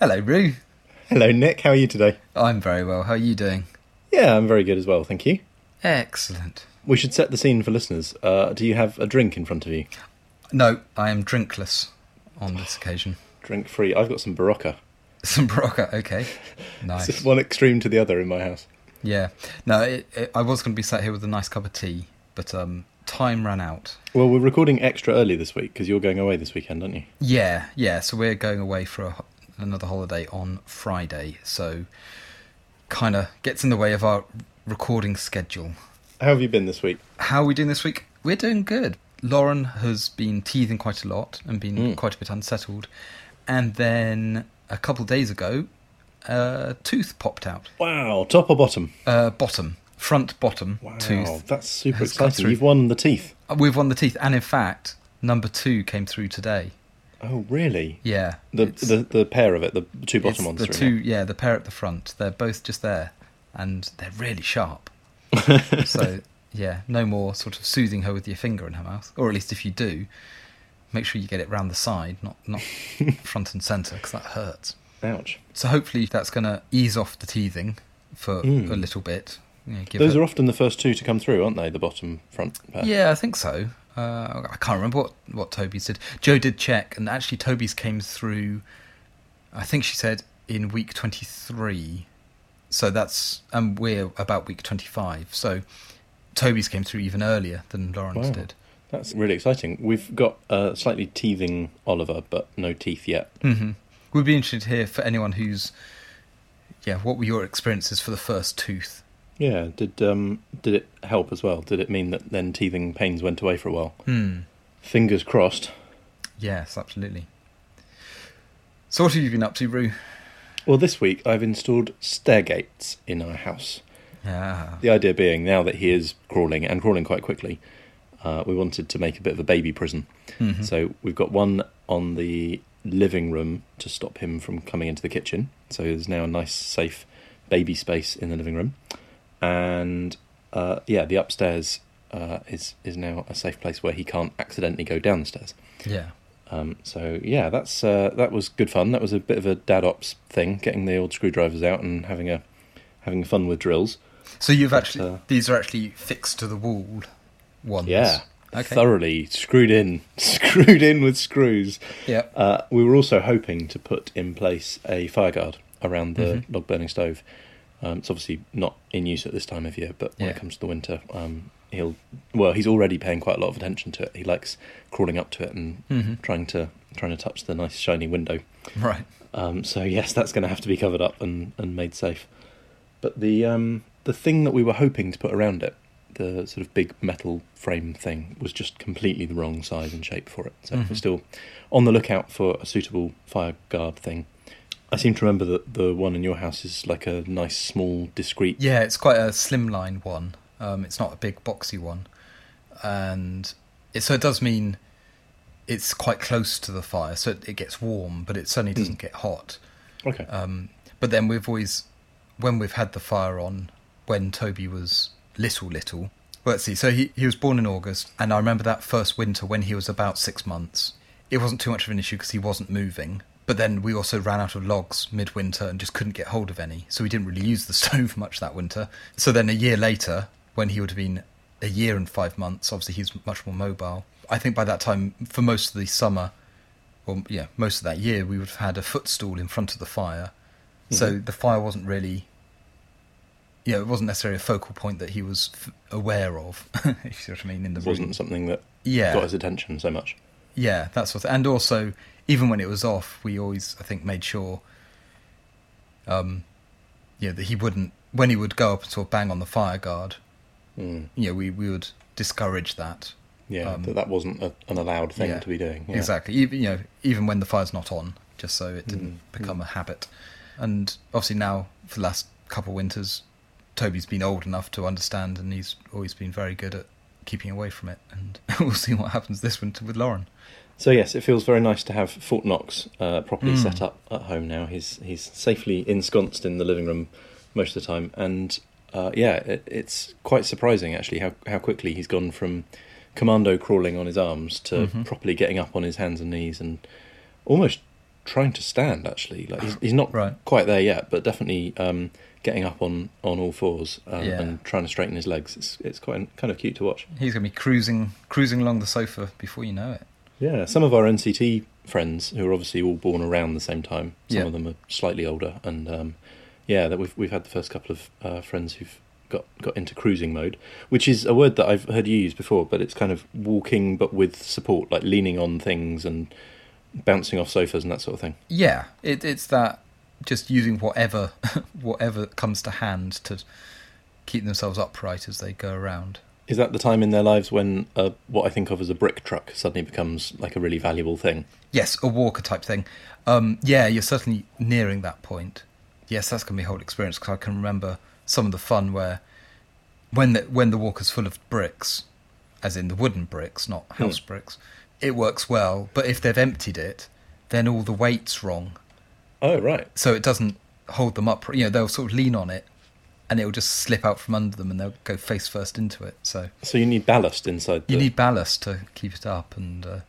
Hello, Rue. Hello, Nick. How are you today? I'm very well. How are you doing? Yeah, I'm very good as well, thank you. Excellent. We should set the scene for listeners. Uh, do you have a drink in front of you? No, I am drinkless on this occasion. Drink free. I've got some Berocca. Some Berocca, okay. Nice. just one extreme to the other in my house. Yeah. No, it, it, I was going to be sat here with a nice cup of tea, but um, time ran out. Well, we're recording extra early this week because you're going away this weekend, aren't you? Yeah, yeah. So we're going away for a, another holiday on Friday. So kind of gets in the way of our recording schedule. How have you been this week? How are we doing this week? We're doing good. Lauren has been teething quite a lot and been Mm. quite a bit unsettled. And then a couple days ago, a tooth popped out. Wow, top or bottom? Uh, bottom, front bottom Wow, tooth. that's super exciting. You've won the teeth. Uh, We've won the teeth. And in fact, number two came through today. Oh, really? Yeah. The the, the pair of it, the two bottom ones. The two, yeah, the pair at the front. They're both just there. And they're really sharp. So yeah, no more sort of soothing her with your finger in her mouth, or at least if you do, make sure you get it round the side, not not front and centre, because that hurts. Ouch. So hopefully that's going to ease off the teething for Mm. a little bit. You know, give Those her- are often the first two to come through, aren't they? The bottom front pair. Yeah, I think so. Uh, I can't remember what what Toby's did. Joe did check, and actually Toby's came through. I think she said in week twenty three. So that's and we're about week twenty five. So Toby's came through even earlier than Lauren's Wow. did. That's really exciting. We've got a slightly teething Oliver, but no teeth yet. hmm We'd be interested to hear for anyone who's, yeah, what were your experiences for the first tooth? Yeah. Did um did it help as well? Did it mean that then teething pains went away for a while? Hmm. Fingers crossed. Yes, absolutely. So what have you been up to, Rue? Well, this week I've installed stair gates in our house. Yeah. The idea being, now that he is crawling and crawling quite quickly, uh, we wanted to make a bit of a baby prison. Mhm. So we've got one on the living room to stop him from coming into the kitchen. So there's now a nice, safe baby space in the living room, and uh, yeah, the upstairs uh, is is now a safe place where he can't accidentally go down the stairs. Yeah. Um, so yeah, that's uh, that was good fun. That was a bit of a dad ops thing, getting the old screwdrivers out and having a having fun with drills. So you've But, actually uh, these are actually fixed to the wall ones. Yeah, Okay. thoroughly screwed in, screwed in with screws. Yeah. Uh, we were also hoping to put in place a fire guard around the Mhm. log burning stove. Um, it's obviously not in use at this time of year, but when Yeah. it comes to the winter, um, he'll well, he's already paying quite a lot of attention to it. He likes crawling up to it and hmm trying to trying to touch the nice shiny window. Right. Um, so yes, that's going to have to be covered up and, and made safe. But the um, the thing that we were hoping to put around it, the sort of big metal frame thing, was just completely the wrong size and shape for it. So Mhm. we're still on the lookout for a suitable fire guard thing. I seem to remember that the one in your house is like a nice, small, discreet. Yeah, it's quite a slimline one. Um, it's not a big boxy one, and it, so it does mean it's quite close to the fire, so it, it gets warm, but it certainly doesn't Mm. get hot. Okay. Um, but then we've always, when we've had the fire on, when Toby was little, little. Well, let's see. So he he was born in August, and I remember that first winter when he was about six months. It wasn't too much of an issue because he wasn't moving. But then we also ran out of logs midwinter and just couldn't get hold of any, so we didn't really use the stove much that winter. So then a year later, when he would have been a year and five months, obviously he's much more mobile. I think by that time, for most of the summer, well, yeah, most of that year, we would have had a footstool in front of the fire. So Mhm. the fire wasn't really, yeah, it wasn't necessarily a focal point that he was f- aware of. if you see what I mean in the It wasn't something that yeah, got his attention so much. Yeah, that sort of. And also, even when it was off, we always, I think, made sure, um, yeah, that he wouldn't when he would go up and sort of bang on the fire guard. Mm. You know, we we would discourage that. Yeah, Um, that that wasn't a, an allowed thing yeah, to be doing. Yeah. Exactly. Even you know, even when the fire's not on, just so it didn't Mm, become a habit. And obviously now, for the last couple of winters, Toby's been old enough to understand, and he's always been very good at keeping away from it. And we'll see what happens this winter with Lauren. So yes, it feels very nice to have Fort Knox uh, properly Mm. set up at home now. He's he's safely ensconced in the living room most of the time, and uh, yeah, it, it's quite surprising actually how how quickly he's gone from commando crawling on his arms to Mhm. properly getting up on his hands and knees and almost trying to stand. Actually, like he's, he's not Right. quite there yet, but definitely um, getting up on, on all fours um, Yeah. and trying to straighten his legs. It's it's quite kind of cute to watch. He's going to be cruising cruising along the sofa before you know it. Yeah, some of our NCT friends who are obviously all born around the same time. Some Yeah. of them are slightly older, and um, yeah, that we've we've had the first couple of uh, friends who've got got into cruising mode, which is a word that I've heard you use before, but it's kind of walking but with support, like leaning on things and bouncing off sofas and that sort of thing. Yeah, it, it's that just using whatever whatever comes to hand to keep themselves upright as they go around. Is that the time in their lives when uh, what I think of as a brick truck suddenly becomes like a really valuable thing? Yes, a walker type thing. Um, yeah, you're certainly nearing that point. Yes, that's going to be a whole experience because I can remember some of the fun where when the when the walker's full of bricks, as in the wooden bricks, not house bricks, it works well. But if they've emptied it, then all the weight's wrong, Oh right, so it doesn't hold them up. You know, they'll sort of lean on it, and it will just slip out from under them, and they'll go face first into it. So so you need ballast inside. The... you need ballast to keep it up, and uh,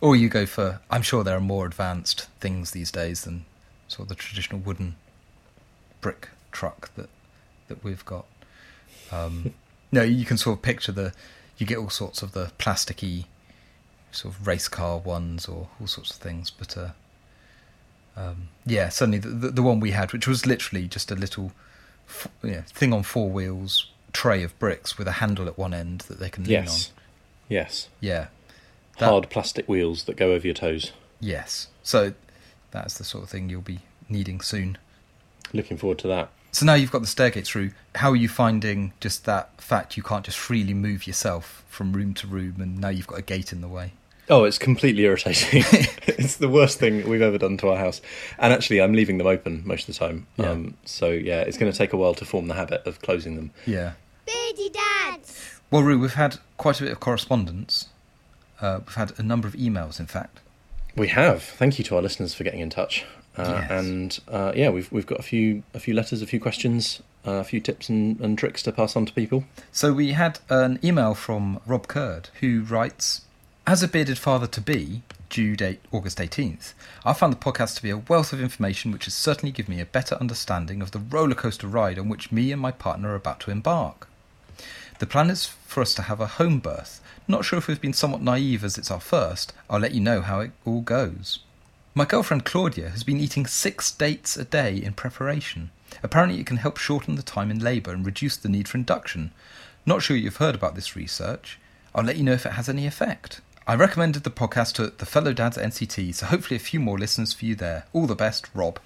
or you go for. I'm sure there are more advanced things these days than sort of the traditional wooden brick truck that that we've got. Um, no, you can sort of picture the. You get all sorts of the plasticky, sort of race car ones or all sorts of things, but uh, um, yeah, suddenly the, the the one we had, which was literally just a little, f- you know, thing on four wheels, tray of bricks with a handle at one end that they can lean Yes, on. yes, Yeah. That- hard plastic wheels that go over your toes. Yes. So that's the sort of thing you'll be needing soon. Looking forward to that. So now you've got the stairgate through. How are you finding just that fact you can't just freely move yourself from room to room, and now you've got a gate in the way? Oh, it's completely irritating. it's the worst thing we've ever done to our house. And actually, I'm leaving them open most of the time. Yeah. Um, so, yeah, it's going to take a while to form the habit of closing them. Yeah. Beardy Dads. Well, Rue, we've had quite a bit of correspondence. Uh, we've had a number of emails, in fact. We have. Thank you to our listeners for getting in touch. Uh, Yes. And uh, yeah, we've we've got a few a few letters, a few questions, uh, a few tips and, and tricks to pass on to people. So we had an email from Rob Curd who writes As a bearded father to be, due date August 18th, I found the podcast to be a wealth of information which has certainly given me a better understanding of the roller coaster ride on which me and my partner are about to embark. The plan is for us to have a home birth. Not sure if we've been somewhat naive as it's our first. I'll let you know how it all goes. My girlfriend Claudia has been eating six dates a day in preparation. Apparently, it can help shorten the time in labour and reduce the need for induction. Not sure you've heard about this research. I'll let you know if it has any effect. I recommended the podcast to the fellow dads at NCT, so hopefully a few more listeners for you there. All the best, Rob.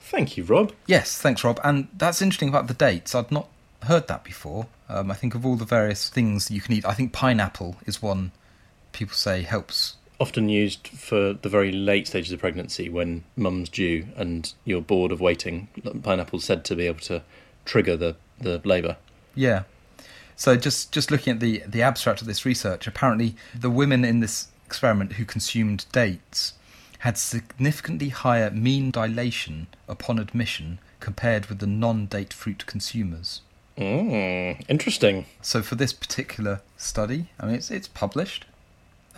Thank you, Rob. Yes, thanks, Rob. And that's interesting about the dates. I'd not heard that before. Um, I think of all the various things you can eat. I think pineapple is one people say helps. Often used for the very late stages of pregnancy when mum's due and you're bored of waiting. Pineapple's said to be able to trigger the, the labour. Yeah. So just just looking at the the abstract of this research, apparently the women in this experiment who consumed dates had significantly higher mean dilation upon admission compared with the non-date fruit consumers. Mm, interesting. So for this particular study, I mean it's it's published.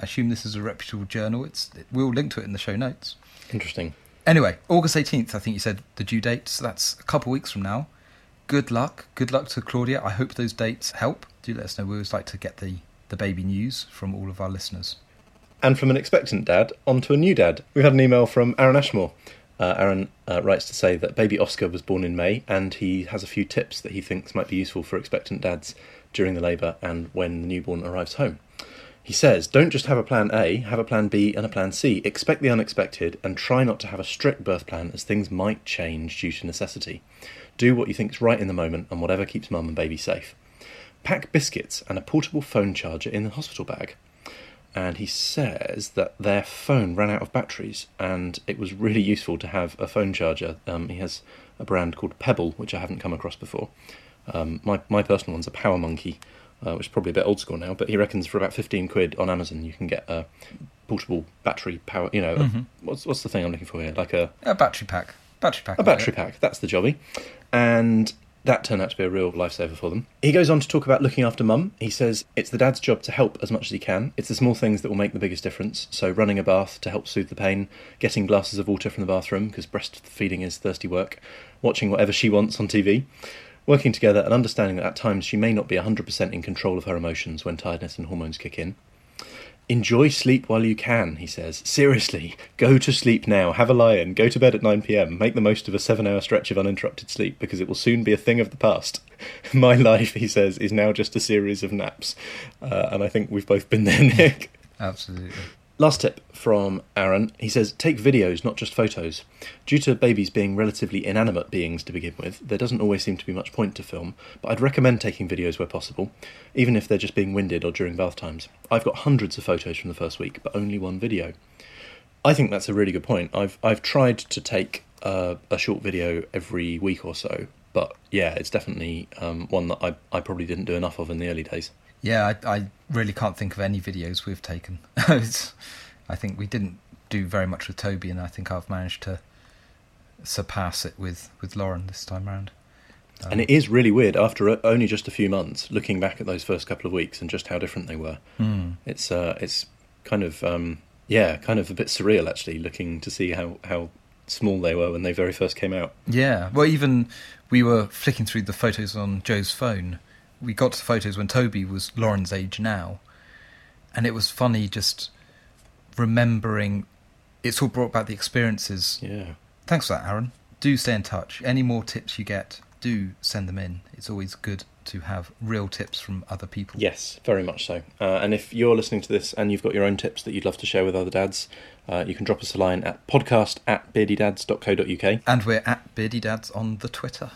I assume this is a reputable journal. It's it, we'll link to it in the show notes. Interesting. Anyway, August 18th, I think you said the due date, so that's a couple weeks from now. Good luck. Good luck to Claudia. I hope those dates help. Do let us know. We always like to get the, the baby news from all of our listeners. And from an expectant dad, on to a new dad. We've had an email from Aaron Ashmore. Uh, Aaron uh, writes to say that baby Oscar was born in May and he has a few tips that he thinks might be useful for expectant dads during the labour and when the newborn arrives home. He says, Don't just have a plan A, have a plan B and a plan C. Expect the unexpected and try not to have a strict birth plan as things might change due to necessity. Do what you think's right in the moment and whatever keeps mum and baby safe. Pack biscuits and a portable phone charger in the hospital bag and he says that their phone ran out of batteries and it was really useful to have a phone charger. Um, he has a brand called Pebble, which I haven't come across before. Um, my, my personal one's a Power Monkey, uh, which is probably a bit old school now, but he reckons for about 15 quid on Amazon you can get a portable battery power, you know, a- Mhm. what's, what's the thing I'm looking for here? Like a, A battery pack. Battery pack. a battery pack. That's the jobby. And That turned out to be a real lifesaver for them. He goes on to talk about looking after mum. He says it's the dad's job to help as much as he can. It's the small things that will make the biggest difference. So, running a bath to help soothe the pain, getting glasses of water from the bathroom because breastfeeding is thirsty work, watching whatever she wants on TV, working together and understanding that at times she may not be 100% in control of her emotions when tiredness and hormones kick in. Enjoy sleep while you can, he says. Seriously, go to sleep now. Have a lie in. Go to bed at 9 pm. Make the most of a seven hour stretch of uninterrupted sleep because it will soon be a thing of the past. My life, he says, is now just a series of naps. Uh, and I think we've both been there, Nick. Absolutely. Last tip from Aaron. He says, take videos, not just photos. Due to babies being relatively inanimate beings to begin with, there doesn't always seem to be much point to film, but I'd recommend taking videos where possible, even if they're just being winded or during bath times. I've got hundreds of photos from the first week, but only one video. I think that's a really good point. I've I've tried to take uh, a short video every week or so, but yeah, it's definitely um, one that I, I probably didn't do enough of in the early days. Yeah, I, I really can't think of any videos we've taken. I think we didn't do very much with Toby, and I think I've managed to surpass it with, with Lauren this time round. Um, And it is really weird after only just a few months, looking back at those first couple of weeks and just how different they were. hmm. It's uh, it's kind of um, yeah, kind of a bit surreal actually, looking to see how how small they were when they very first came out. Yeah, well, even we were flicking through the photos on Joe's phone. We got to the photos when Toby was Lauren's age now, and it was funny just remembering. It's all brought back the experiences. Yeah, Thanks for that, Aaron. Do stay in touch. Any more tips you get, do send them in. It's always good to have real tips from other people. yes, very much so. Uh, and if you're listening to this and you've got your own tips that you'd love to share with other dads, uh, you can drop us a line at podcast at beardydads.co.uk. And we're at Beardy Dads on the Twitter.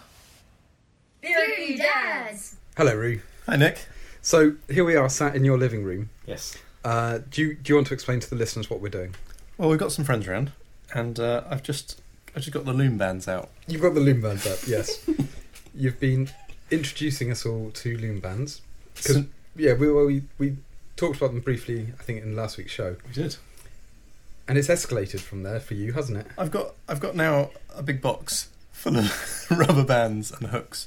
Beardy Dads. Hello, Rue. Hi, Nick. So here we are, sat in your living room. Yes. Uh, do you do you want to explain to the listeners what we're doing? Well, we've got some friends around, and uh, I've just I've just got the loom bands out. You've got the loom bands up, yes. You've been introducing us all to loom bands because So- yeah, we, well, we we talked about them briefly, I think, in last week's show, we did. and it's escalated from there for you, hasn't it? I've got I've got now a big box full of rubber bands and hooks,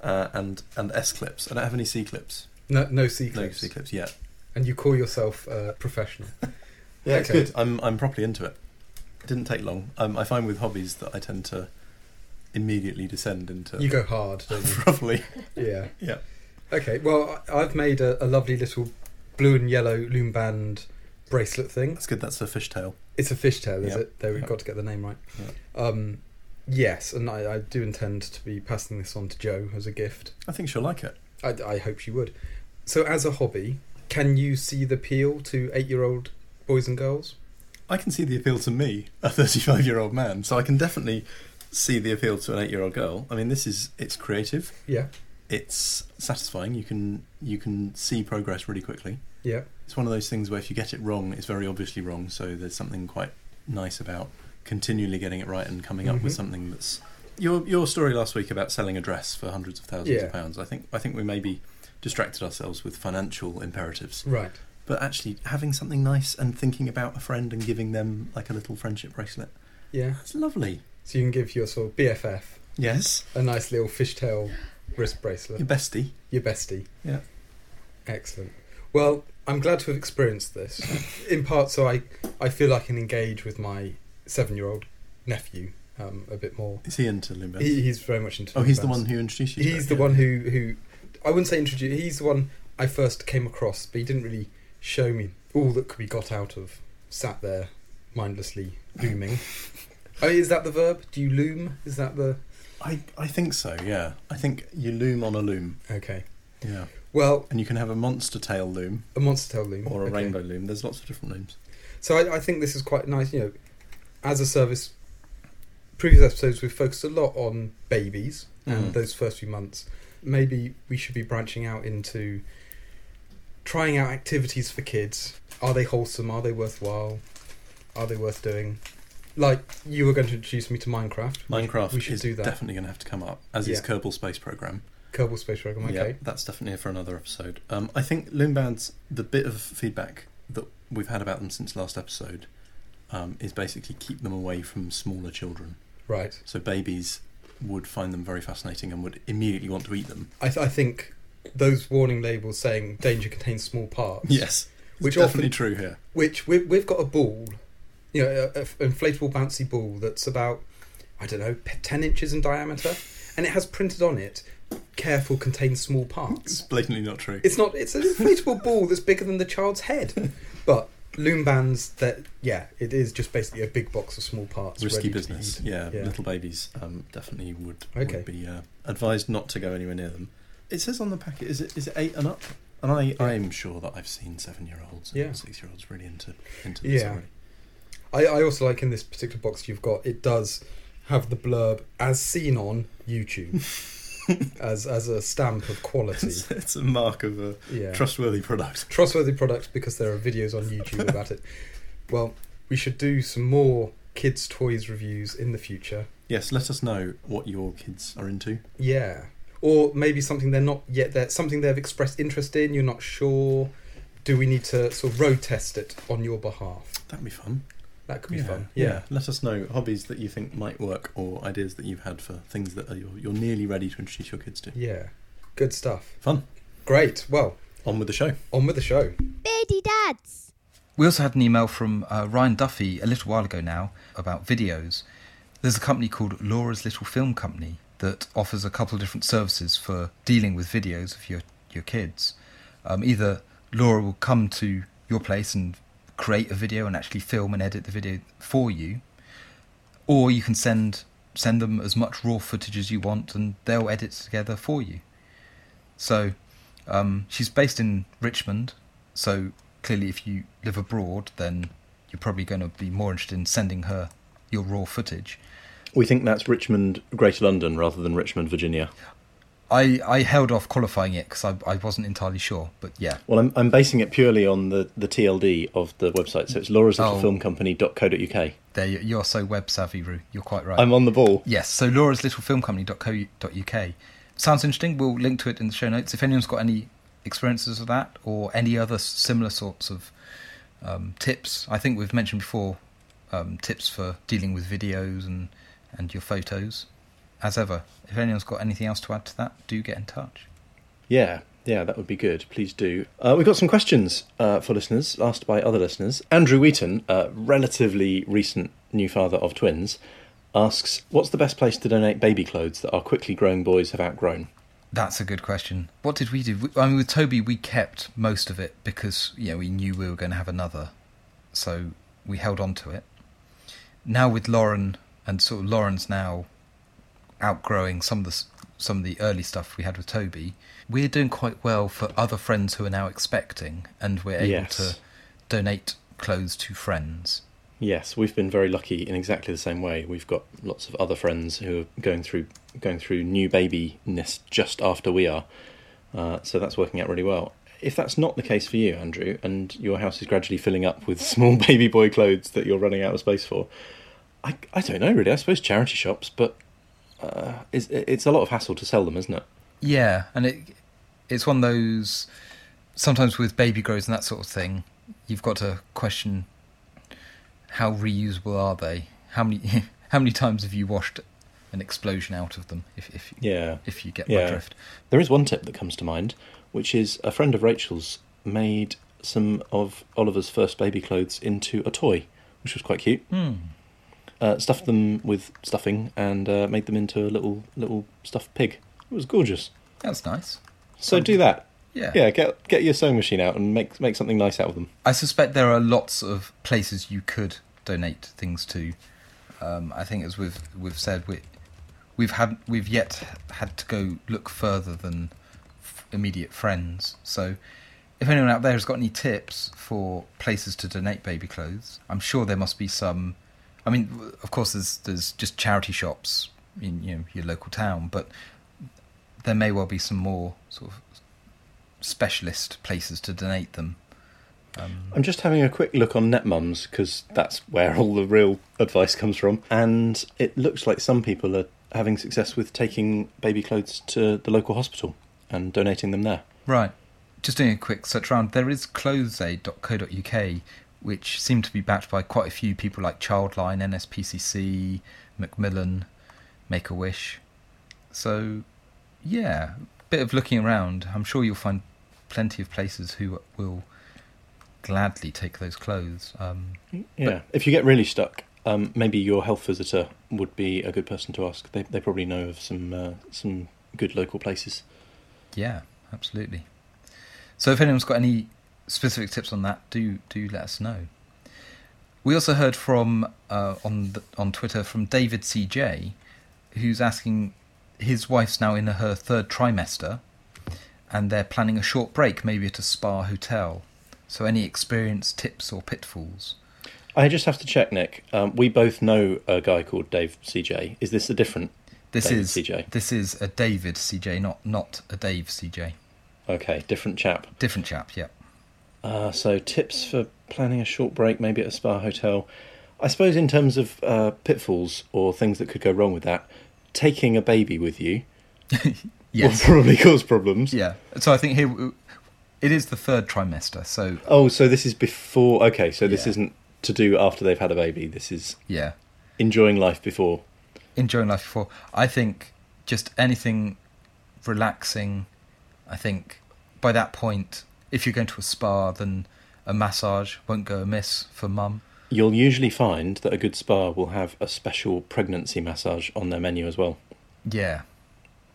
uh, and and S clips. I don't have any C clips. No, no C clips. No C clips yet. and you call yourself uh, professional. Yeah, Okay. good. I'm I'm properly into it. It didn't take long. Um, I find with hobbies that I tend to immediately descend into You go hard, don't you? properly. yeah. Yeah. Okay. Well, I've made a, a lovely little blue and yellow loom band bracelet thing. That's good. That's a fishtail. It's a fishtail, is Yep. it? There, we've Yep. got to get the name right. Um, yes, and I, I do intend to be passing this on to Joe as a gift. I think she'll like it. I, I hope she would. So, as a hobby, can you see the appeal to eight-year-old boys and girls? I can see the appeal to me, a 35 year old man, so I can definitely see the appeal to an 8 year old girl. I mean, this is it's creative, Yeah, it's satisfying. You can you can see progress really quickly. yeah, It's one of those things where if you get it wrong, it's very obviously wrong. So there's something quite nice about continually getting it right and coming up with Mhm. something that's your your story last week about selling a dress for hundreds of thousands Yeah. of pounds. I think I think we maybe distracted ourselves with financial imperatives, right. but actually having something nice and thinking about a friend and giving them like a little friendship bracelet. Yeah, That's lovely. so you can give your sort of BFF Yes, a nice little fishtail wrist bracelet. your bestie. Your bestie. Yeah. Excellent. Well, I'm glad to have experienced this. In part, so I, I feel I can engage with my seven-year-old nephew um, a bit more. Is he into Limbo? He, he's very much into. oh, he's the one who introduced you. He's the yeah. one who who I wouldn't say introduced. He's the one I first came across, but he didn't really show me all that could be got out of sat there mindlessly looming. oh, is that the verb? Do you loom? Is that the I I think so. Yeah, I think you loom on a loom. okay? Yeah, Well, and you can have a monster tail loom a monster tail loom or a okay. rainbow loom. There's lots of different looms. So I, I think this is quite nice. You know, as a service, previous episodes we've focused a lot on babies and Mhm. those first few months. Maybe we should be branching out into trying out activities for kids. Are they wholesome? Are they worthwhile? Are they worth doing? Like you were going to introduce me to Minecraft. Minecraft We should is do that. definitely going to have to come up as is Yeah. Kerbal Space Program. Kerbal Space Program. Okay. Yeah, that's definitely for another episode. Um, I think loom bands. The bit of feedback that we've had about them since last episode um, is basically keep them away from smaller children. Right. So babies would find them very fascinating and would immediately want to eat them. I, th- I think those warning labels saying danger contains small parts. Yes, Which definitely often- true here. Which we've, we've got a ball, you know, an inflatable bouncy ball that's about, I don't know, 10 inches in diameter. And it has printed on it, careful contains small It's parts. blatantly not true. It's not, it's an inflatable ball that's bigger than the child's head. But loom bands, that, yeah, it is just basically a big box of small parts. Risky business. Yeah, Yeah. little babies um, definitely would, Okay. would be uh, advised not to go anywhere near them. It says on the packet, is it is it eight and up? And I, I'm sure that I've seen seven year olds Yeah. and six year olds really into into this Yeah. already. I, I also like in this particular box you've got it does have the blurb as seen on YouTube as as a stamp of quality. It's, it's a mark of a Yeah, trustworthy product. trustworthy product because there are videos on YouTube about it. Well, we should do some more kids' toys reviews in the future. Yes, let us know what your kids are into. Yeah, or maybe something they're not yet. There, something they've expressed interest in. You're not sure. Do we need to sort of road test it on your behalf? That'd be fun. That could be yeah, fun. Yeah. let us know hobbies that you think might work or ideas that you've had for things that are you're, you're nearly ready to introduce your kids to. yeah, good stuff. Fun. Great. Well, On with the show. on with the show. Beardy Dads. We also had an email from uh, Ryan Duffy a little while ago now about videos. There's a company called Laura's Little Film Company that offers a couple of different services for dealing with videos of your, your kids. Um, either Laura will come to your place and create a video and actually film and edit the video for you, or you can send send them as much raw footage as you want and they'll edit together for you. So um, she's based in Richmond, so clearly if you live abroad, then you're probably going to be more interested in sending her your raw footage. We think that's Richmond, Greater London, rather than Richmond, Virginia. I, I held off qualifying it because I, I wasn't entirely sure, but yeah. Well, I'm, I'm basing it purely on the, the TLD of the website, so it's Laura's Little Oh. Film Company.co.uk. There, you- you're so web savvy, Rue. You're quite right. I'm on the ball. Yes, so Laura's Little Film Company.co.uk. Sounds interesting. We'll link to it in the show notes. If anyone's got any experiences of that or any other similar sorts of um, tips, I think we've mentioned before um, tips for dealing with videos and, and your photos. As ever, if anyone's got anything else to add to that, do get in touch. Yeah, yeah, that would be good. Please do. Uh, we've got some questions uh, for listeners, asked by other listeners. Andrew Wheaton, a relatively recent new father of twins, asks What's the best place to donate baby clothes that our quickly growing boys have outgrown? That's a good question. What did we do? I mean, with Toby, we kept most of it because you know we knew we were going to have another, so we held on to it. Now with Lauren and sort of Lauren's now outgrowing some of the some of the early stuff we had with Toby, we're doing quite well for other friends who are now expecting, and we're able Yes. to donate clothes to friends. Yes, we've been very lucky in exactly the same way. We've got lots of other friends who are going through going through new babyness just after we are, uh, so that's working out really well. If that's not the case for you, Andrew, and your house is gradually filling up with small baby boy clothes that you're running out of space for, I, I don't know really. I suppose charity shops, but uh, it's, it's a lot of hassle to sell them, isn't it? Yeah, and it it's one of those sometimes with baby grows and that sort of thing, you've got to question how reusable are they? How many how many times have you washed an explosion out of them? If if Yeah. if you get my drift. There is one tip that comes to mind, which is a friend of Rachel's made some of Oliver's first baby clothes into a toy, which was quite cute. Hmm. Uh, stuffed them with stuffing and uh, made them into a little little stuffed pig. It was gorgeous. That's nice. So do that. Yeah. Yeah, get get your sewing machine out and make make something nice out of them. I suspect there are lots of places you could donate things to. Um, I think, as we've we've said, we we've had we've yet had to go look further than f- immediate friends. So, if anyone out there has got any tips for places to donate baby clothes, I'm sure there must be some. I mean, of course, there's there's just charity shops in you know your local town, but there may well be some more sort of specialist places to donate them. Um, I'm just having a quick look on NetMums because that's where all the real advice comes from, and it looks like some people are having success with taking baby clothes to the local hospital and donating them there. Right. Just doing a quick search around. There is clothesaid.co.uk, which seem to be backed by quite a few people like Childline, NSPCC, Macmillan, Make a Wish. So, yeah, bit of looking around. I'm sure you'll find plenty of places who will gladly take those clothes. Um, Yeah, if you get really stuck, um, maybe your health visitor would be a good person to ask. They they probably know of some uh, some good local places. yeah, absolutely. So, if anyone's got any specific tips on that, do do let us know. We also heard from uh, on the, on Twitter from David CJ, who's asking his wife's now in her third trimester, and they're planning a short break, maybe at a spa hotel. So, any experience, tips, or pitfalls? I just have to check, Nick. Um, we both know a guy called Dave CJ. Is this a different? This David is CJ. this is a David CJ, not not a Dave CJ. Okay, different chap. Different chap, yeah. Uh, so tips for planning a short break, maybe at a spa hotel. I suppose in terms of uh, pitfalls or things that could go wrong with that, taking a baby with you Yes. will probably cause problems. Yeah. So I think here it is the third trimester. So Oh, so this is before. Okay, so this Yeah. isn't to do after they've had a baby. This is yeah, enjoying life before. enjoying life before. I think just anything relaxing. I think by that point, if you're going to a spa, then a massage won't go amiss for mum. You'll usually find that a good spa will have a special pregnancy massage on their menu as well. Yeah.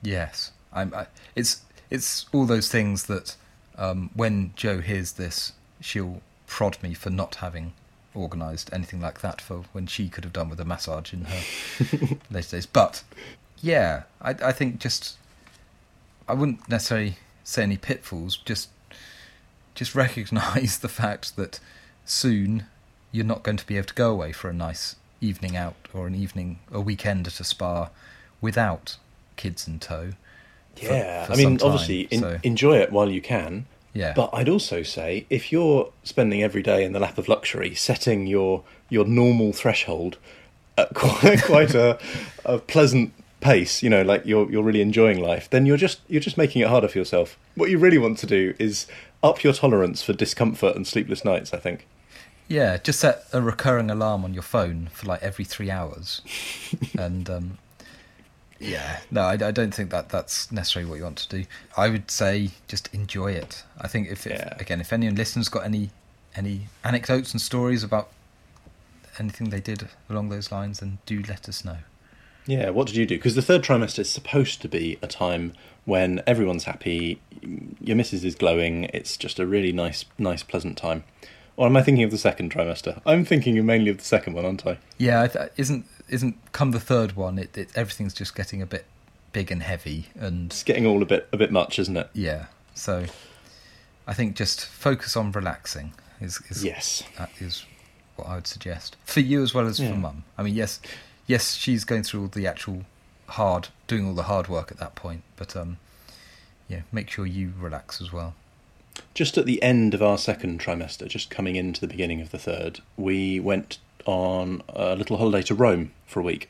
Yes. I'm. I, it's it's all those things that um, when Joe hears this, she'll prod me for not having organised anything like that for when she could have done with a massage in her later days. But yeah, I, I think just I wouldn't necessarily say any pitfalls. Just just recognise the fact that soon you're not going to be able to go away for a nice evening out or an evening a weekend at a spa without kids in tow. Yeah, for I mean, time, obviously, in, so, enjoy it while you can. yeah, But I'd also say if you're spending every day in the lap of luxury, setting your your normal threshold at quite quite a, a pleasant pace, you know, like you're you're really enjoying life, then you're just you're just making it harder for yourself. What you really want to do is up your tolerance for discomfort and sleepless nights. I think. yeah, just set a recurring alarm on your phone for like every three hours, and um, yeah, no, I, I don't think that that's necessarily what you want to do. I would say just enjoy it. I think if, if Yeah. again, if anyone listens got any any anecdotes and stories about anything they did along those lines, then do let us know. Yeah, what did you do? Because the third trimester is supposed to be a time when everyone's happy, your missus is glowing. It's just a really nice, nice, pleasant time. Or am I thinking of the second trimester? I'm thinking mainly of the second one, aren't I? Yeah, th- isn't isn't come the third one. It, it everything's just getting a bit big and heavy, and It's getting all a bit, a bit much, isn't it? yeah. So I think just focus on relaxing is is Yes. that is what I would suggest for you as well as Yeah. for mum. I mean, yes, yes, she's going through all the actual hard, doing all the hard work at that point, but um, yeah, make sure you relax as well. Just at the end of our second trimester, just coming into the beginning of the third, we went on a little holiday to Rome for a week,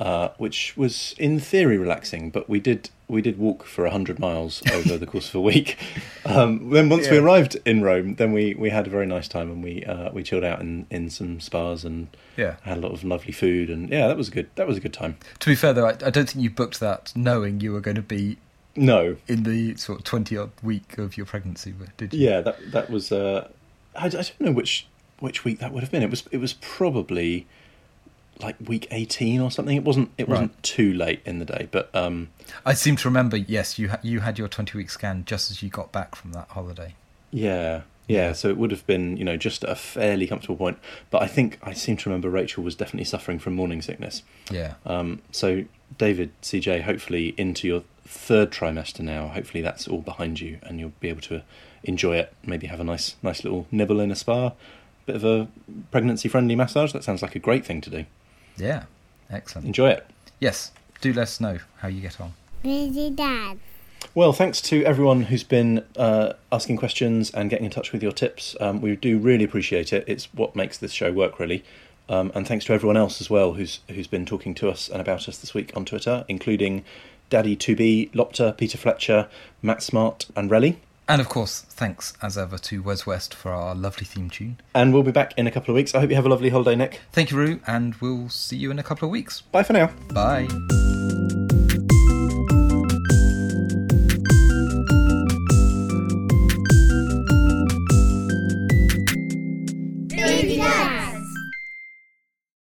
uh, which was in theory relaxing, but we did we did walk for hundred miles over the course of a week. Um, then once we arrived in Rome, then we, we had a very nice time and we uh, we chilled out in, in some spas and Yeah. had a lot of lovely food and yeah, that was a good that was a good time. To be fair, though, I, I don't think you booked that knowing you were going to be No, in the sort of twenty odd week of your pregnancy, did you? Yeah, that that was. Uh, I, I don't know which which week that would have been. It was it was probably like week eighteen or something. It wasn't it wasn't Right. too late in the day, but um, I seem to remember. Yes, you ha- you had your twenty week scan just as you got back from that holiday. yeah, yeah. So it would have been you know just a fairly comfortable point. But I think I seem to remember Rachel was definitely suffering from morning sickness. Yeah, Um, so David, CJ, hopefully into your third trimester now. Hopefully that's all behind you, and you'll be able to enjoy it. Maybe have a nice, nice little nibble in a spa, bit of a pregnancy-friendly massage. That sounds like a great thing to do. Yeah, excellent. Enjoy it. Yes, do let us know how you get on. Busy Dad. Well, thanks to everyone who's been uh, asking questions and getting in touch with your tips. Um, we do really appreciate it. It's what makes this show work, really. Um, and thanks to everyone else as well who's who's been talking to us and about us this week on Twitter, including Daddy 2B, Lopter, Peter Fletcher, Matt Smart, and Relly. And of course, thanks as ever to Wes West for our lovely theme tune. And we'll be back in a couple of weeks. I hope you have a lovely holiday, Nick. Thank you, Rue, and we'll see you in a couple of weeks. Bye for now. Bye.